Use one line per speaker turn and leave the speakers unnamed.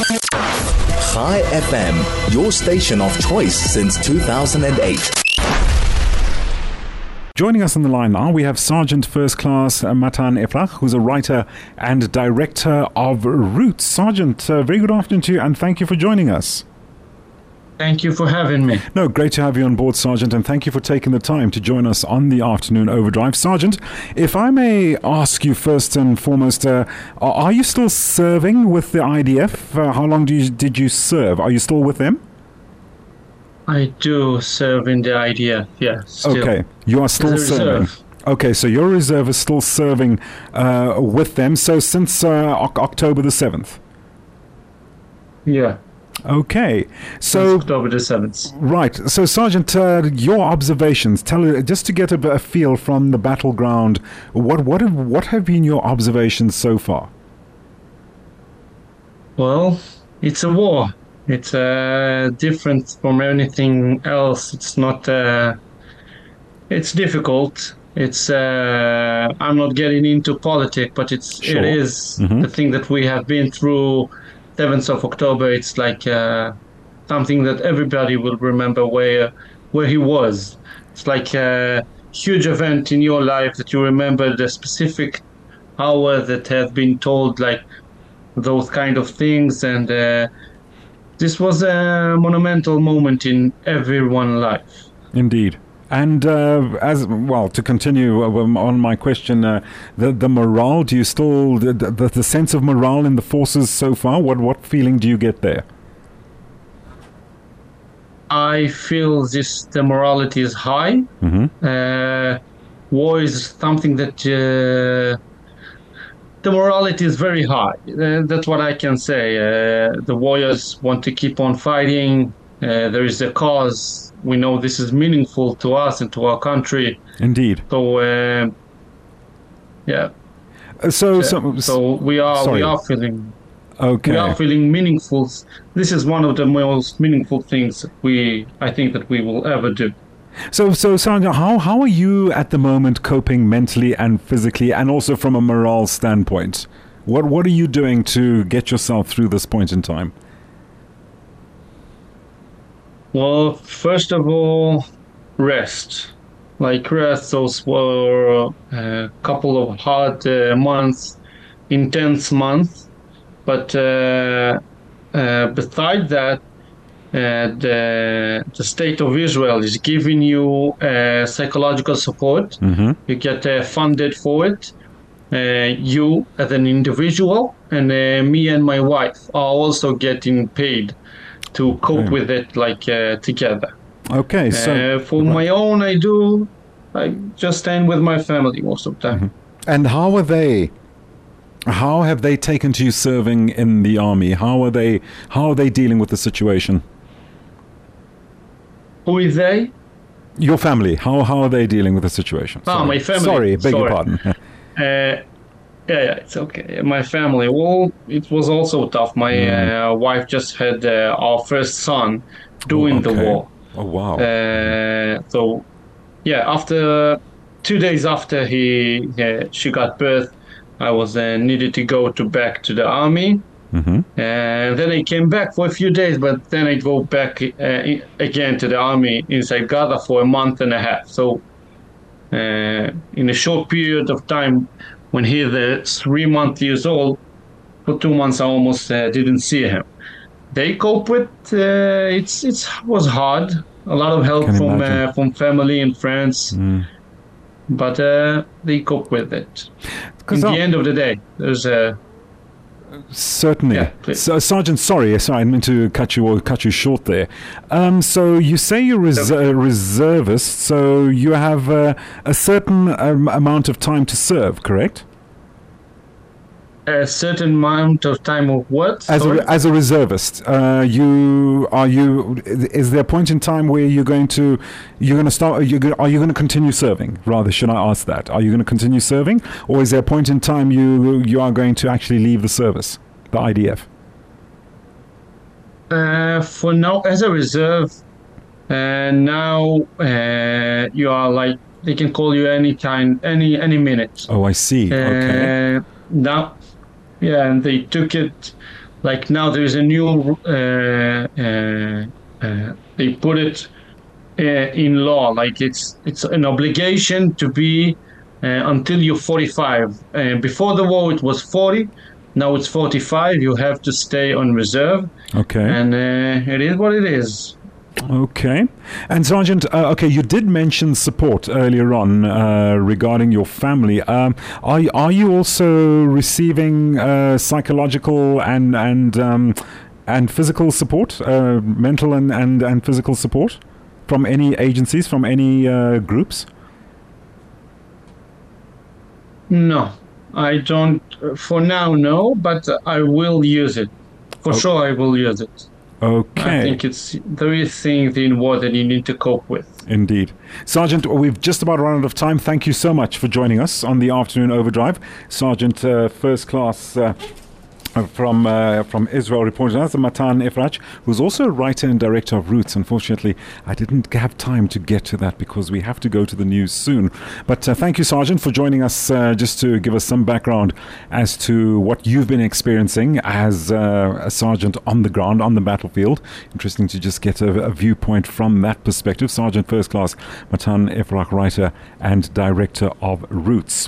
High FM, your station of choice since 2008.
Joining us on the line now, we have Sergeant First Class uh, Matan Ifrach, who's a writer and director of Roots. Sergeant, uh, very good afternoon to you, and thank you for joining us.
Thank you for having me.
No, great to have you on board, Sergeant, and thank you for taking the time to join us on the afternoon overdrive. Sergeant, if I may ask you first and foremost, uh, are you still serving with the IDF? Uh, how long do you, did you serve? Are you still with them?
I do serve in the IDF, yeah. Still.
Okay, you are still serving. Reserve. Okay, so your reserve is still serving uh, with them. So since uh, October the seventh.
Yeah.
Okay, so
October the seventh.
Right. So, Sergeant, uh, your observations. Tell just to get a, a, feel from the battleground. What what have, what have been your observations so far?
Well, it's a war. It's uh, different from anything else. It's not. Uh, it's difficult. It's. Uh, I'm not getting into politics, but it's. Sure. It is mm-hmm. the thing that we have been through 7th of October, it's like uh, something that everybody will remember where where he was. It's like a huge event in your life that you remember the specific hour that have been told like those kind of things and uh, this was a monumental moment in everyone's life.
Indeed. And uh, as well, to continue uh, um, on my question, uh, the the morale. Do you still the, the, the sense of morale in the forces so far? What what feeling do you get there?
I feel this the morality is high. Mm-hmm. Uh, war is something that uh, the morality is very high. Uh, that's what I can say. the warriors want to keep on fighting. There is a cause we know this is meaningful to us and to our country.
Indeed.
So, uh, yeah.
Uh, so, so,
so we are sorry. we are feeling
okay.
We are feeling meaningful. This is one of the most meaningful things we I think that we will ever do.
So, so Sandra, how how are you at the moment coping mentally and physically, and also from a morale standpoint? What what are you doing to get yourself through this point in time?
Well, first of all, rest. Like rest, those were a couple of hard uh, months, intense months. But uh, uh, beside that, uh, the, the state of Israel is giving you uh, psychological support. Mm-hmm. You get uh, funded for it. you, as an individual, and me and my wife are also getting paid to cope mm. with it like uh, together.
Okay, so
uh, for right. my own, I do. I just stand with my family most of the time. Mm-hmm.
And how are they? How have they taken to you serving in the army? How are they? How are they dealing with the situation?
Who is they?
Your family. How how are they dealing with the situation?
Oh, my family.
Sorry, beg Sorry. your pardon.
uh, yeah, yeah, it's okay. My family, well, it was also tough. My mm. uh, wife just had uh, our first son during oh, okay. the war.
Oh wow!
Uh, so, yeah, after two days after he she got birth, I was uh, needed to go to back to the army. Mm-hmm. And then I came back for a few days, but then I go back uh, again to the army inside Gaza for a month and a half. So, uh, in a short period of time, when he was three months years old, for two months I almost uh, didn't see him. They cope with uh, it's it was hard. A lot of help from uh, from family and friends, mm. but uh, they cope with it. In the end of the day, there's a
Certainly. Yeah, so, Sergeant, sorry, sorry, I meant to cut you or cut you short there. Um, so you say you're res- a reservist, so you have uh, a certain um, amount of time to serve, correct?
A certain amount of time of what?
As a, as a reservist, uh, you are you. Is there a point in time where you're going to you're going to start? Are you, are you going to continue serving? Rather, should I ask that? Are you going to continue serving, or is there a point in time you you are going to actually leave the service, the IDF?
Uh, for now, as a reserve, and uh, now uh, you are like they can call you any time, any any minute.
Oh, I see.
Uh,
okay.
Now yeah, and they took it like now there is a new uh, uh, uh, they put it uh, in law like it's it's an obligation to be uh, until you're 45 uh, before the war it was 40 now it's 45 you have to stay on reserve.
Okay.
and it is what it is
Okay. And Sergeant, uh, okay, you did mention support earlier on uh, regarding your family. Um, are are you also receiving uh, psychological and and um, and physical support, uh, mental and, and and physical support from any agencies, from any uh, groups?
no i don't for now no but i will use it for
Oh.
sure i will use it
Okay.
I think it's there is things in war that you need to cope with.
Indeed. Sergeant, we've just about run out of time. Thank you so much for joining us on the afternoon overdrive. Sergeant uh, First Class. Uh, from uh, from Israel reporting us, Matan Ifrach, who's also a writer and director of Roots. Unfortunately, I didn't have time to get to that because we have to go to the news soon. But uh, thank you, Sergeant, for joining us uh, just to give us some background as to what you've been experiencing as uh, a sergeant on the ground, on the battlefield. Interesting to just get a, a viewpoint from that perspective. Sergeant First Class Matan Ifrach, writer and director of Roots.